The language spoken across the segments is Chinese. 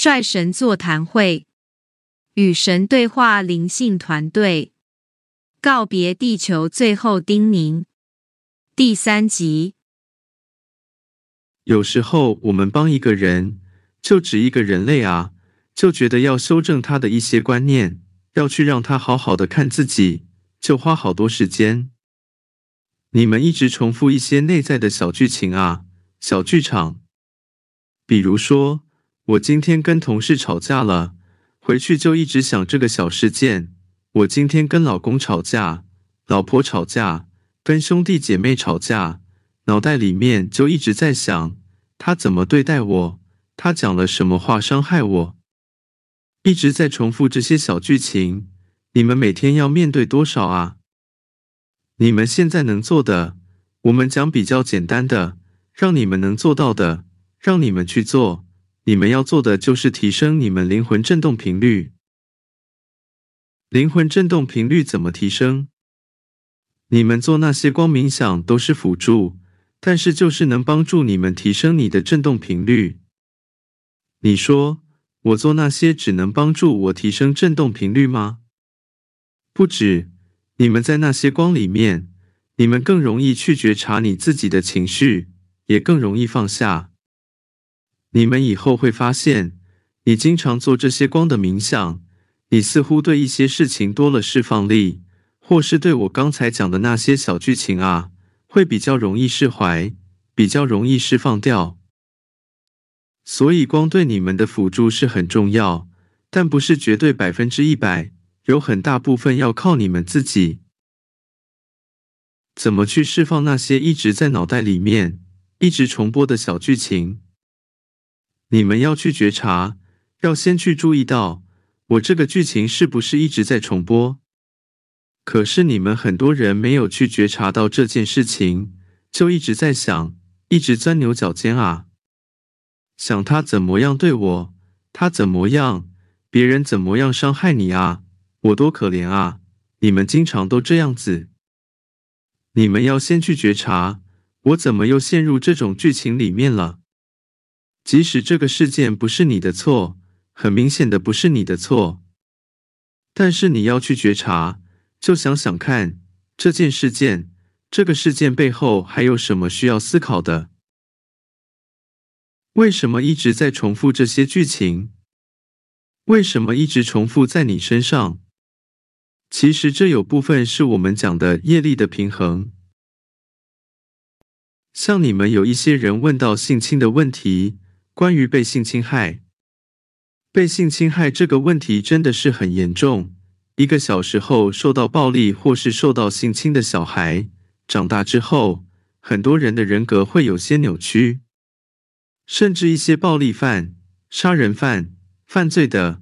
率神座谈会，与神对话灵性团队，告别地球最后叮咛。第三集。有时候我们帮一个人，就指一个人类啊，就觉得要修正他的一些观念，要去让他好好的看自己，就花好多时间。你们一直重复一些内在的小剧情啊，小剧场。比如说，我今天跟同事吵架了，回去就一直想这个小事件。我今天跟老公吵架，老婆吵架，跟兄弟姐妹吵架。脑袋里面就一直在想，他怎么对待我？他讲了什么话伤害我？一直在重复这些小剧情。你们每天要面对多少啊？你们现在能做的，我们讲比较简单的，让你们能做到的，让你们去做。你们要做的就是提升你们灵魂振动频率。灵魂振动频率怎么提升？你们做那些光冥想都是辅助。但是，就是能帮助你们提升你的振动频率。你说我做那些只能帮助我提升振动频率吗？不止，你们在那些光里面，你们更容易去觉察你自己的情绪，也更容易放下。你们以后会发现，你经常做这些光的冥想，你似乎对一些事情多了释放力，或是对我刚才讲的那些小剧情啊。会比较容易释怀，比较容易释放掉。所以光对你们的辅助是很重要，但不是绝对百分之一百，有很大部分要靠你们自己。怎么去释放那些一直在脑袋里面一直重播的小剧情？你们要去觉察，要先去注意到，我这个剧情是不是一直在重播？可是你们很多人没有去觉察到这件事情，就一直在想，一直钻牛角尖啊，想他怎么样对我，他怎么样，别人怎么样伤害你啊，我多可怜啊！你们经常都这样子，你们要先去觉察，我怎么又陷入这种剧情里面了？即使这个事件不是你的错，很明显的不是你的错，但是你要去觉察。就想想看，这件事件，这个事件背后还有什么需要思考的？为什么一直在重复这些剧情？为什么一直重复在你身上？其实这有部分是我们讲的业力的平衡。像你们有一些人问到性侵的问题，关于被性侵害，被性侵害这个问题真的是很严重。一个小时候受到暴力或是受到性侵的小孩，长大之后，很多人的人格会有些扭曲，甚至一些暴力犯、杀人犯、犯罪的，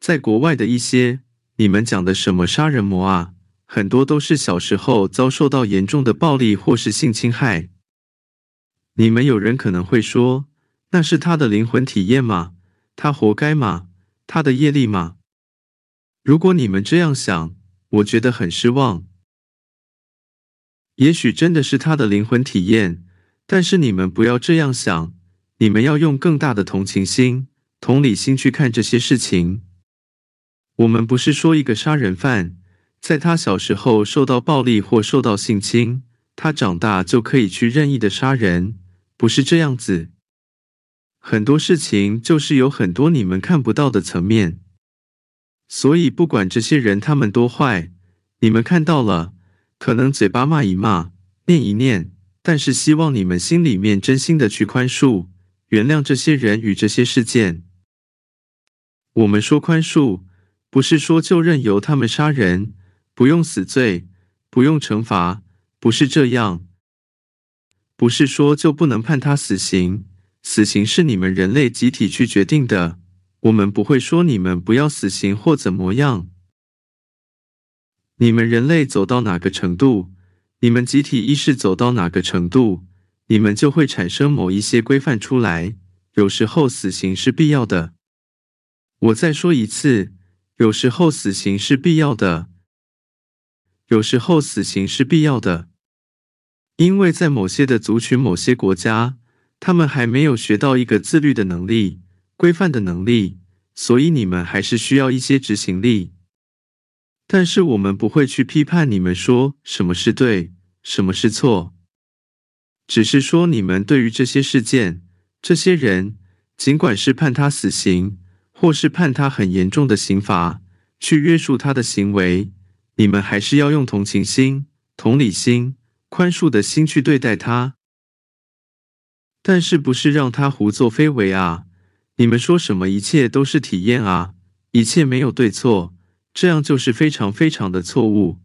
在国外的一些，你们讲的什么杀人魔啊，很多都是小时候遭受到严重的暴力或是性侵害。你们有人可能会说，那是他的灵魂体验吗？他活该吗？他的业力吗？如果你们这样想，我觉得很失望。也许真的是他的灵魂体验，但是你们不要这样想，你们要用更大的同情心、同理心去看这些事情。我们不是说一个杀人犯，在他小时候受到暴力或受到性侵，他长大就可以去任意的杀人，不是这样子。很多事情就是有很多你们看不到的层面。所以，不管这些人他们多坏，你们看到了，可能嘴巴骂一骂，念一念，但是希望你们心里面真心的去宽恕、原谅这些人与这些事件。我们说宽恕，不是说就任由他们杀人，不用死罪，不用惩罚，不是这样。不是说就不能判他死刑，死刑是你们人类集体去决定的。我们不会说你们不要死刑或怎么样。你们人类走到哪个程度，你们集体意识走到哪个程度，你们就会产生某一些规范出来。有时候死刑是必要的。我再说一次，有时候死刑是必要的。有时候死刑是必要的，因为在某些的族群、某些国家，他们还没有学到一个自律的能力。规范的能力，所以你们还是需要一些执行力。但是我们不会去批判你们说什么是对，什么是错，只是说你们对于这些事件、这些人，尽管是判他死刑，或是判他很严重的刑罚，去约束他的行为，你们还是要用同情心、同理心、宽恕的心去对待他。但是不是让他胡作非为啊？你们说什么一切都是体验啊？一切没有对错。这样就是非常非常的错误。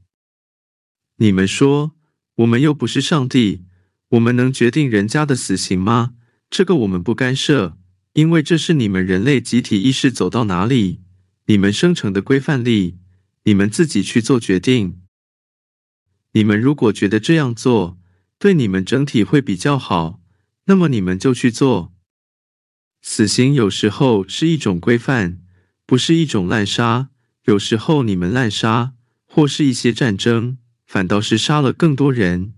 你们说，我们又不是上帝，我们能决定人家的死刑吗？这个我们不干涉，因为这是你们人类集体意识走到哪里，你们生成的规范力，你们自己去做决定。你们如果觉得这样做对你们整体会比较好，那么你们就去做。死刑有时候是一种规范，不是一种滥杀。有时候你们滥杀，或是一些战争，反倒是杀了更多人。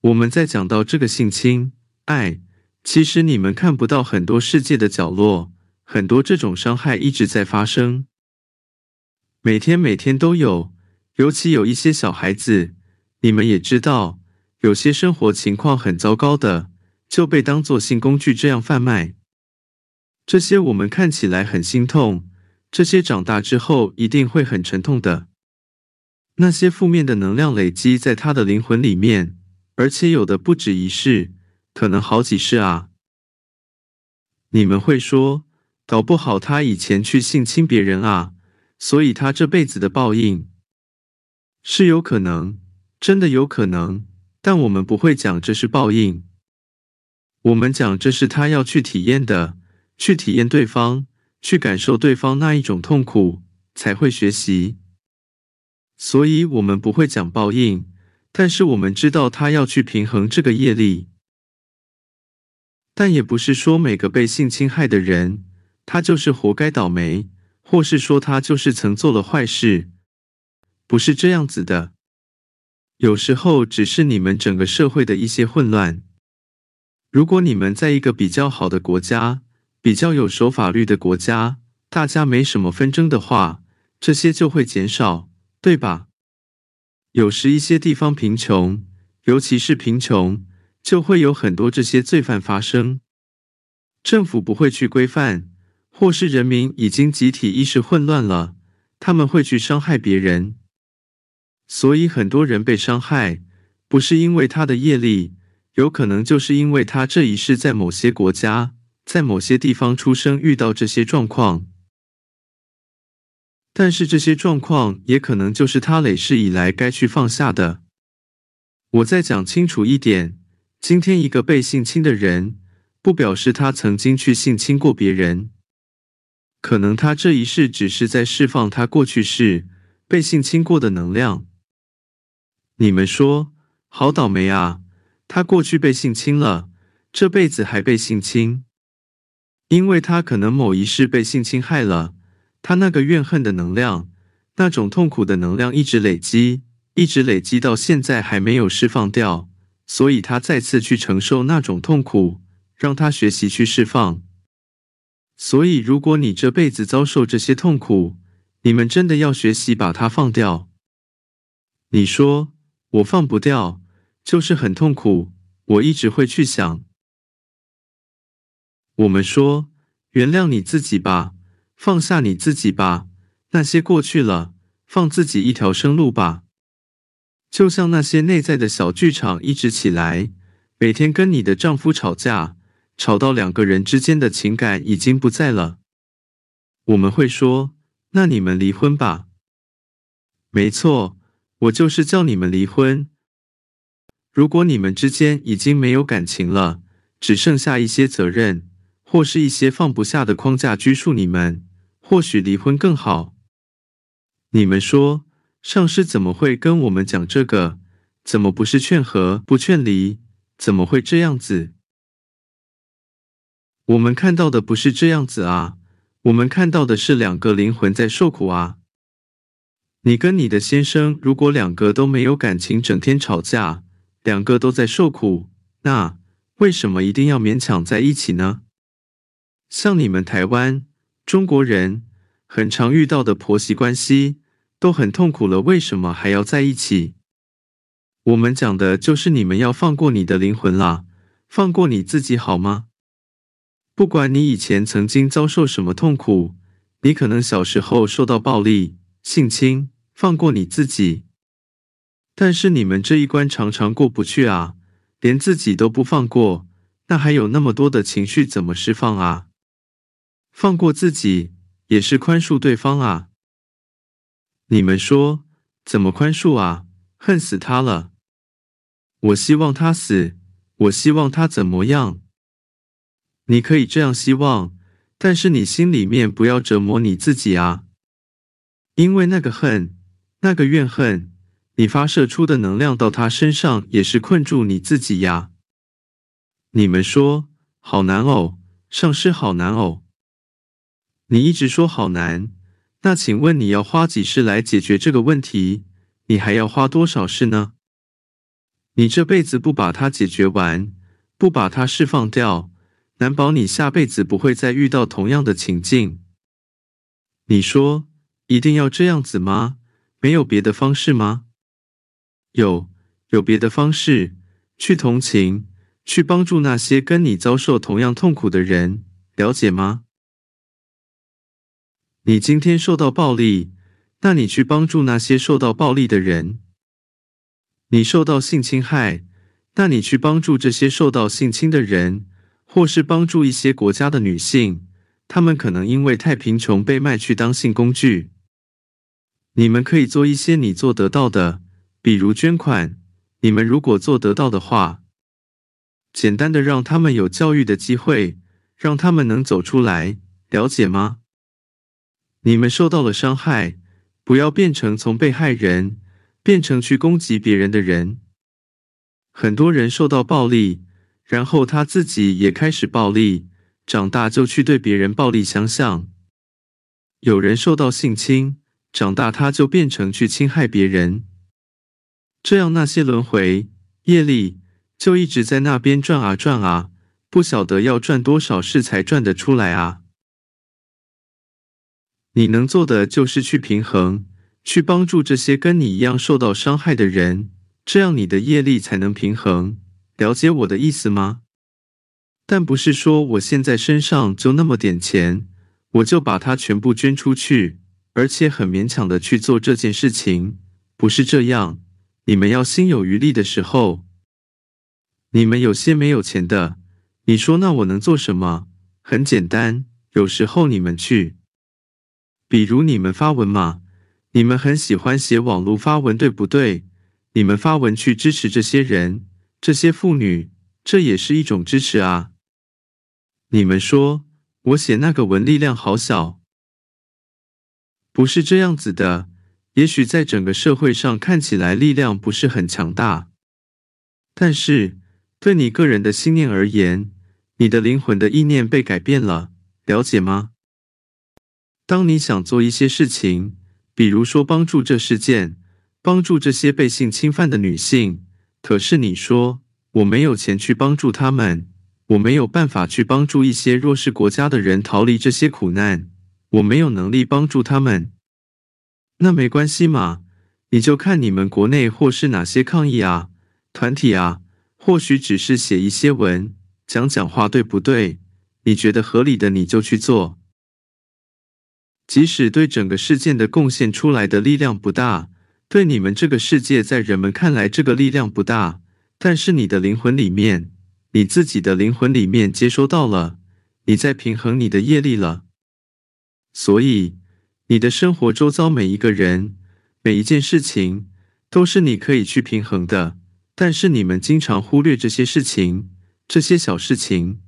我们在讲到这个性侵、爱，其实你们看不到很多世界的角落，很多这种伤害一直在发生，每天每天都有。尤其有一些小孩子，你们也知道，有些生活情况很糟糕的，就被当作性工具这样贩卖。这些我们看起来很心痛。这些长大之后一定会很沉痛的，那些负面的能量累积在他的灵魂里面，而且有的不止一世，可能好几世啊。你们会说，搞不好他以前去性侵别人啊，所以他这辈子的报应是有可能，真的有可能，但我们不会讲这是报应，我们讲这是他要去体验的，去体验对方。去感受对方那一种痛苦，才会学习。所以，我们不会讲报应，但是我们知道他要去平衡这个业力。但也不是说每个被性侵害的人，他就是活该倒霉，或是说他就是曾做了坏事，不是这样子的。有时候只是你们整个社会的一些混乱。如果你们在一个比较好的国家，比较有守法律的国家，大家没什么纷争的话，这些就会减少，对吧？有时一些地方贫穷，尤其是贫穷，就会有很多这些罪犯发生。政府不会去规范，或是人民已经集体意识混乱了，他们会去伤害别人。所以很多人被伤害，不是因为他的业力，有可能就是因为他这一世在某些国家。在某些地方出生，遇到这些状况，但是这些状况也可能就是他累世以来该去放下的。我再讲清楚一点：今天一个被性侵的人，不表示他曾经去性侵过别人，可能他这一世只是在释放他过去世被性侵过的能量。你们说，好倒霉啊！他过去被性侵了，这辈子还被性侵。因为他可能某一世被性侵害了，他那个怨恨的能量，那种痛苦的能量一直累积，一直累积到现在还没有释放掉，所以他再次去承受那种痛苦，让他学习去释放。所以，如果你这辈子遭受这些痛苦，你们真的要学习把它放掉。你说我放不掉，就是很痛苦，我一直会去想。我们说，原谅你自己吧，放下你自己吧，那些过去了，放自己一条生路吧。就像那些内在的小剧场一直起来，每天跟你的丈夫吵架，吵到两个人之间的情感已经不在了。我们会说，那你们离婚吧。没错，我就是叫你们离婚。如果你们之间已经没有感情了，只剩下一些责任。或是一些放不下的框架拘束你们，或许离婚更好。你们说，上师怎么会跟我们讲这个？怎么不是劝和不劝离？怎么会这样子？我们看到的不是这样子啊，我们看到的是两个灵魂在受苦啊。你跟你的先生，如果两个都没有感情，整天吵架，两个都在受苦，那为什么一定要勉强在一起呢？像你们台湾中国人很常遇到的婆媳关系，都很痛苦了，为什么还要在一起？我们讲的就是你们要放过你的灵魂啦，放过你自己好吗？不管你以前曾经遭受什么痛苦，你可能小时候受到暴力、性侵，放过你自己。但是你们这一关常常过不去啊，连自己都不放过，那还有那么多的情绪怎么释放啊？放过自己也是宽恕对方啊。你们说怎么宽恕啊？恨死他了！我希望他死，我希望他怎么样？你可以这样希望，但是你心里面不要折磨你自己啊，因为那个恨，那个怨恨。你发射出的能量到他身上，也是困住你自己呀。你们说好难哦，上师好难哦。你一直说好难，那请问你要花几世来解决这个问题？你还要花多少世呢？你这辈子不把它解决完，不把它释放掉，难保你下辈子不会再遇到同样的情境。你说一定要这样子吗？没有别的方式吗？有有别的方式去同情，去帮助那些跟你遭受同样痛苦的人，了解吗？你今天受到暴力，那你去帮助那些受到暴力的人；你受到性侵害，那你去帮助这些受到性侵的人，或是帮助一些国家的女性，她们可能因为太贫穷被卖去当性工具。你们可以做一些你做得到的。比如捐款，你们如果做得到的话，简单的让他们有教育的机会，让他们能走出来，了解吗？你们受到了伤害，不要变成从被害人变成去攻击别人的人。很多人受到暴力，然后他自己也开始暴力，长大就去对别人暴力相向。有人受到性侵，长大他就变成去侵害别人。这样，那些轮回业力就一直在那边转啊转啊，不晓得要转多少世才转得出来啊！你能做的就是去平衡，去帮助这些跟你一样受到伤害的人，这样你的业力才能平衡。了解我的意思吗？但不是说我现在身上就那么点钱，我就把它全部捐出去，而且很勉强的去做这件事情，不是这样。你们要心有余力的时候，你们有些没有钱的，你说那我能做什么？很简单，有时候你们去，比如你们发文嘛，你们很喜欢写网络发文，对不对？你们发文去支持这些人，这些妇女，这也是一种支持啊。你们说我写那个文力量好小，不是这样子的。也许在整个社会上看起来力量不是很强大，但是对你个人的信念而言，你的灵魂的意念被改变了，了解吗？当你想做一些事情，比如说帮助这事件，帮助这些被性侵犯的女性，可是你说我没有钱去帮助他们，我没有办法去帮助一些弱势国家的人逃离这些苦难，我没有能力帮助他们。那没关系嘛，你就看你们国内或是哪些抗议啊、团体啊，或许只是写一些文、讲讲话，对不对？你觉得合理的，你就去做。即使对整个事件的贡献出来的力量不大，对你们这个世界在人们看来这个力量不大，但是你的灵魂里面，你自己的灵魂里面接收到了，你在平衡你的业力了，所以。你的生活周遭每一个人、每一件事情，都是你可以去平衡的。但是你们经常忽略这些事情，这些小事情。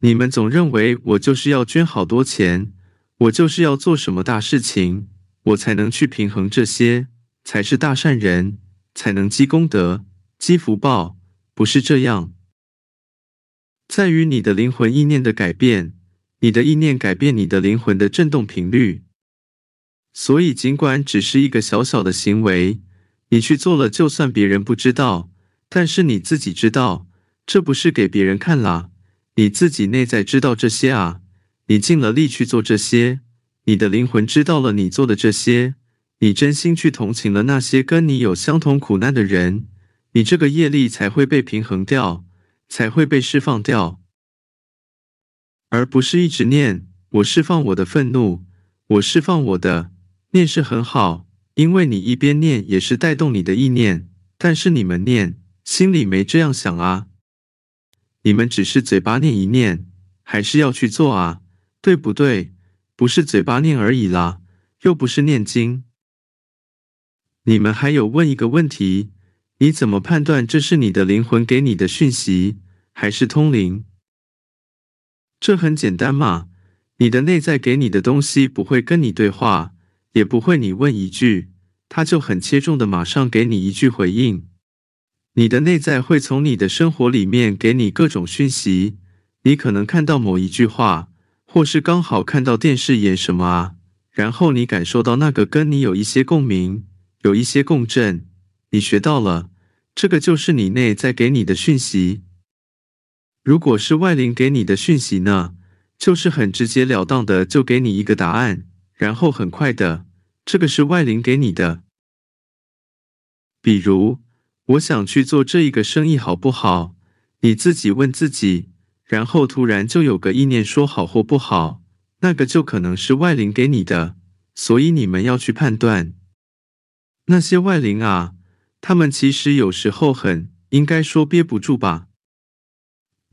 你们总认为我就是要捐好多钱，我就是要做什么大事情，我才能去平衡这些，才是大善人，才能积功德、积福报。不是这样，在于你的灵魂意念的改变。你的意念改变你的灵魂的振动频率，所以尽管只是一个小小的行为，你去做了，就算别人不知道，但是你自己知道，这不是给别人看啦，你自己内在知道这些啊，你尽了力去做这些，你的灵魂知道了你做的这些，你真心去同情了那些跟你有相同苦难的人，你这个业力才会被平衡掉，才会被释放掉，而不是一直念我释放我的愤怒，我释放我的念是很好，因为你一边念也是带动你的意念，但是你们念心里没这样想啊。你们只是嘴巴念一念，还是要去做啊？对不对？不是嘴巴念而已啦，又不是念经。你们还有问一个问题：你怎么判断这是你的灵魂给你的讯息，还是通灵？这很简单嘛，你的内在给你的东西不会跟你对话，也不会你问一句，他就很切中的马上给你一句回应。你的内在会从你的生活里面给你各种讯息，你可能看到某一句话，或是刚好看到电视演什么啊，然后你感受到那个跟你有一些共鸣，有一些共振，你学到了，这个就是你内在给你的讯息。如果是外灵给你的讯息呢，就是很直截了当的就给你一个答案，然后很快的，这个是外灵给你的，比如。我想去做这一个生意，好不好？你自己问自己，然后突然就有个意念说好或不好，那个就可能是外灵给你的，所以你们要去判断那些外灵啊，他们其实有时候很应该说憋不住吧。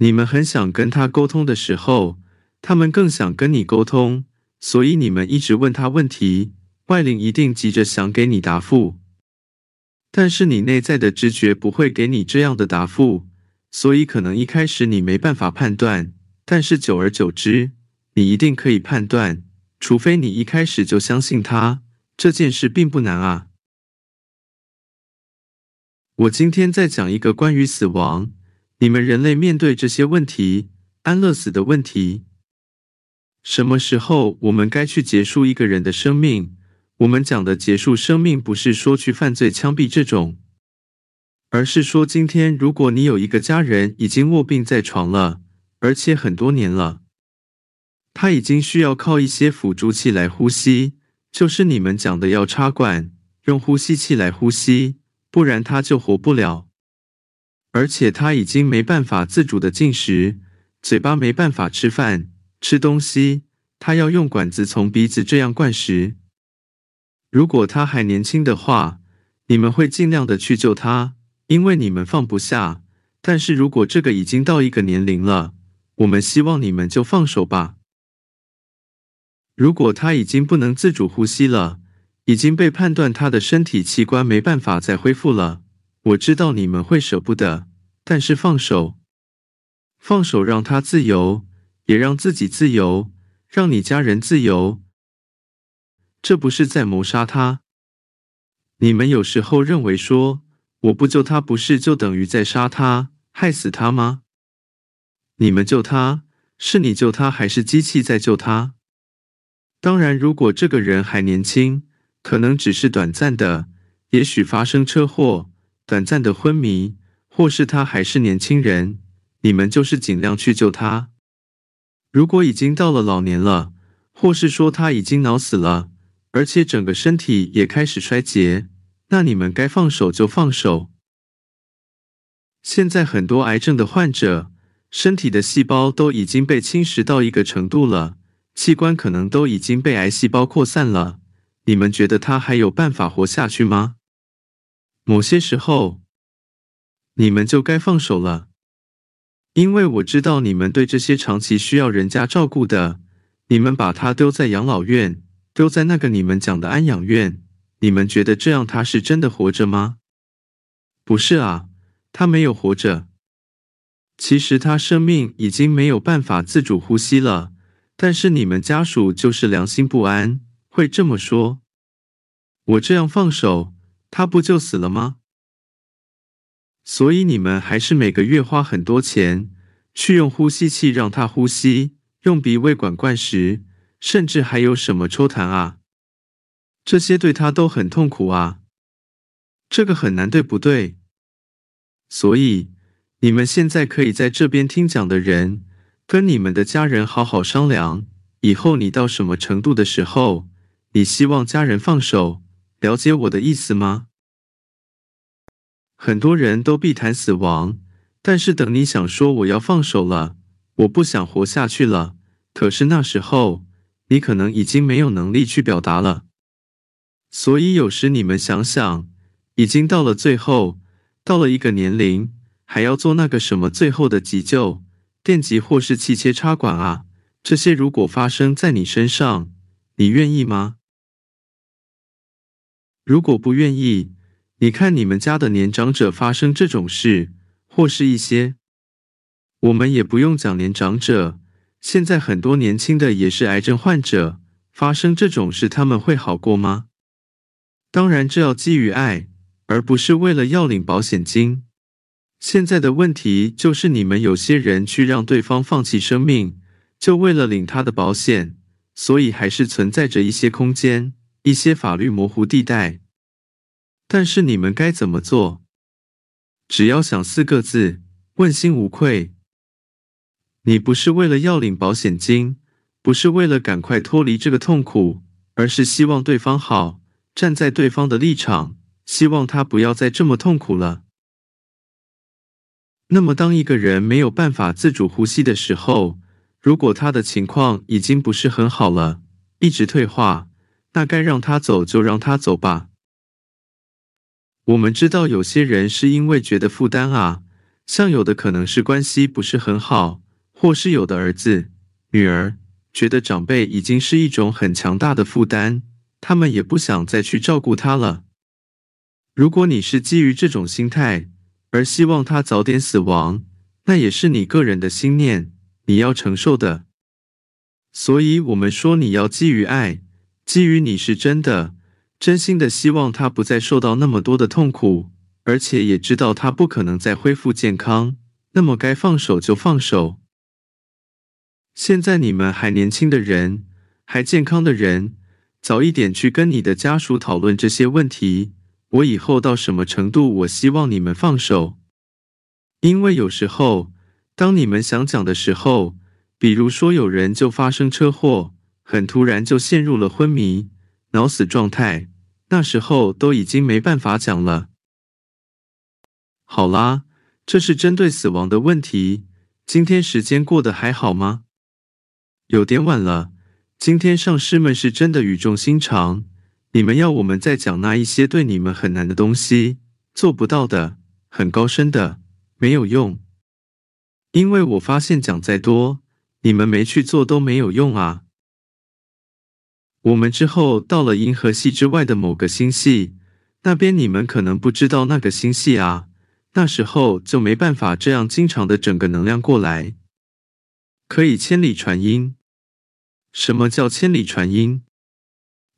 你们很想跟他沟通的时候，他们更想跟你沟通，所以你们一直问他问题，外灵一定急着想给你答复。但是你内在的直觉不会给你这样的答复，所以可能一开始你没办法判断，但是久而久之，你一定可以判断。除非你一开始就相信他，这件事并不难啊。我今天在讲一个关于死亡，你们人类面对这些问题，安乐死的问题，什么时候我们该去结束一个人的生命？我们讲的结束生命，不是说去犯罪、枪毙这种，而是说，今天如果你有一个家人已经卧病在床了，而且很多年了，他已经需要靠一些辅助器来呼吸，就是你们讲的要插管，用呼吸器来呼吸，不然他就活不了。而且他已经没办法自主的进食，嘴巴没办法吃饭、吃东西，他要用管子从鼻子这样灌食。如果他还年轻的话，你们会尽量的去救他，因为你们放不下。但是如果这个已经到一个年龄了，我们希望你们就放手吧。如果他已经不能自主呼吸了，已经被判断他的身体器官没办法再恢复了，我知道你们会舍不得，但是放手，放手让他自由，也让自己自由，让你家人自由。这不是在谋杀他。你们有时候认为说，我不救他，不是就等于在杀他、害死他吗？你们救他，是你救他，还是机器在救他？当然，如果这个人还年轻，可能只是短暂的，也许发生车祸、短暂的昏迷，或是他还是年轻人，你们就是尽量去救他。如果已经到了老年了，或是说他已经脑死了。而且整个身体也开始衰竭，那你们该放手就放手。现在很多癌症的患者，身体的细胞都已经被侵蚀到一个程度了，器官可能都已经被癌细胞扩散了。你们觉得他还有办法活下去吗？某些时候，你们就该放手了，因为我知道你们对这些长期需要人家照顾的，你们把他丢在养老院。丢在那个你们讲的安养院，你们觉得这样他是真的活着吗？不是啊，他没有活着。其实他生命已经没有办法自主呼吸了，但是你们家属就是良心不安，会这么说。我这样放手，他不就死了吗？所以你们还是每个月花很多钱去用呼吸器让他呼吸，用鼻胃管灌食。甚至还有什么抽痰啊？这些对他都很痛苦啊。这个很难，对不对？所以你们现在可以在这边听讲的人，跟你们的家人好好商量，以后你到什么程度的时候，你希望家人放手，了解我的意思吗？很多人都避谈死亡，但是等你想说我要放手了，我不想活下去了，可是那时候你可能已经没有能力去表达了。所以有时你们想想，已经到了最后，到了一个年龄，还要做那个什么最后的急救。电极或是气切插管啊，这些如果发生在你身上，你愿意吗？如果不愿意，你看你们家的年长者发生这种事，或是一些，我们也不用讲年长者，现在很多年轻的也是癌症患者，发生这种事他们会好过吗？当然，这要基于爱，而不是为了要领保险金。现在的问题就是，你们有些人去让对方放弃生命，就为了领他的保险，所以还是存在着一些空间、一些法律模糊地带。但是你们该怎么做？只要想四个字：问心无愧。你不是为了要领保险金，不是为了赶快脱离这个痛苦，而是希望对方好，站在对方的立场，希望他不要再这么痛苦了。那么，当一个人没有办法自主呼吸的时候，如果他的情况已经不是很好了，一直退化，那该让他走就让他走吧。我们知道有些人是因为觉得负担啊，像有的可能是关系不是很好，或是有的儿子、女儿觉得长辈已经是一种很强大的负担，他们也不想再去照顾他了。如果你是基于这种心态，而希望他早点死亡，那也是你个人的心念，你要承受的。所以，我们说你要基于爱，基于你是真的、真心的希望他不再受到那么多的痛苦，而且也知道他不可能再恢复健康，那么该放手就放手。现在你们还年轻的人，还健康的人，早一点去跟你的家属讨论这些问题。我以后到什么程度？我希望你们放手，因为有时候，当你们想讲的时候，比如说有人就发生车祸，很突然就陷入了昏迷、脑死状态，那时候都已经没办法讲了。好啦，这是针对死亡的问题。今天时间过得还好吗？有点晚了。今天上师们是真的语重心长。你们要我们再讲那一些对你们很难的东西，做不到的，很高深的，没有用。因为我发现讲再多，你们没去做都没有用啊。我们之后到了银河系之外的某个星系，那边你们可能不知道那个星系啊，那时候就没办法这样经常的整个能量过来，可以千里传音。什么叫千里传音？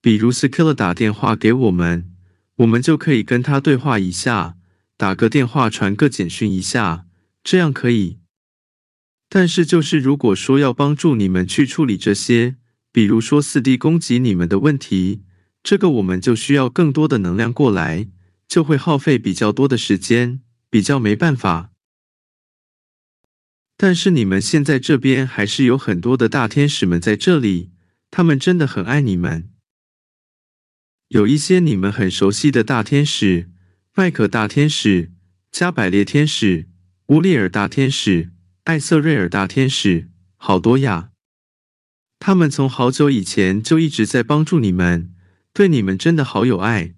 比如斯科勒打电话给我们，我们就可以跟他对话一下，打个电话、传个简讯一下，这样可以。但是，就是如果说要帮助你们去处理这些，比如说四 D 攻击你们的问题，这个我们就需要更多的能量过来，就会耗费比较多的时间，比较没办法。但是你们现在这边还是有很多的大天使们在这里，他们真的很爱你们。有一些你们很熟悉的大天使，麦克大天使、加百列天使、乌利尔大天使、艾瑟瑞尔大天使，好多呀！他们从好久以前就一直在帮助你们，对你们真的好有爱。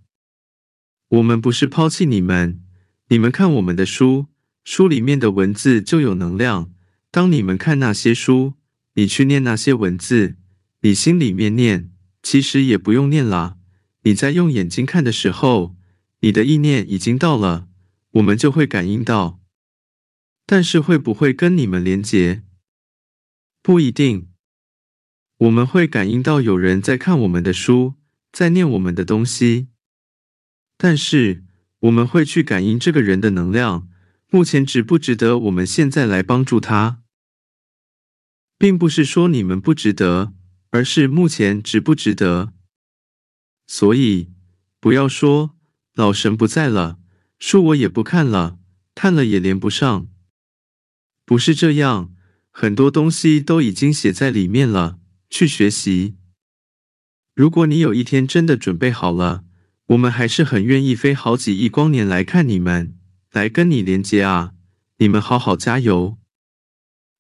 我们不是抛弃你们，你们看我们的书，书里面的文字就有能量。当你们看那些书，你去念那些文字，你心里面念，其实也不用念啦。你在用眼睛看的时候，你的意念已经到了，我们就会感应到。但是会不会跟你们连接？不一定。我们会感应到有人在看我们的书，在念我们的东西。但是我们会去感应这个人的能量，目前值不值得我们现在来帮助他，并不是说你们不值得，而是目前值不值得。所以，不要说老神不在了，书我也不看了，看了也连不上。不是这样，很多东西都已经写在里面了，去学习。如果你有一天真的准备好了，我们还是很愿意飞好几亿光年来看你们，来跟你连接啊！你们好好加油。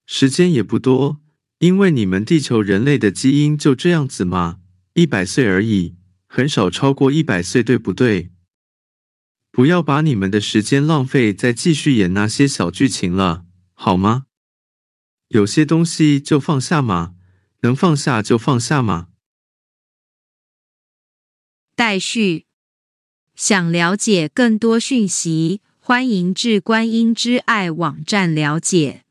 时间也不多，因为你们地球人类的基因就这样子嘛，一百岁而已，很少超过一百岁，对不对？不要把你们的时间浪费在继续演那些小剧情了，好吗？有些东西就放下嘛，能放下就放下吗。待续。想了解更多讯息，欢迎至观音之爱网站了解。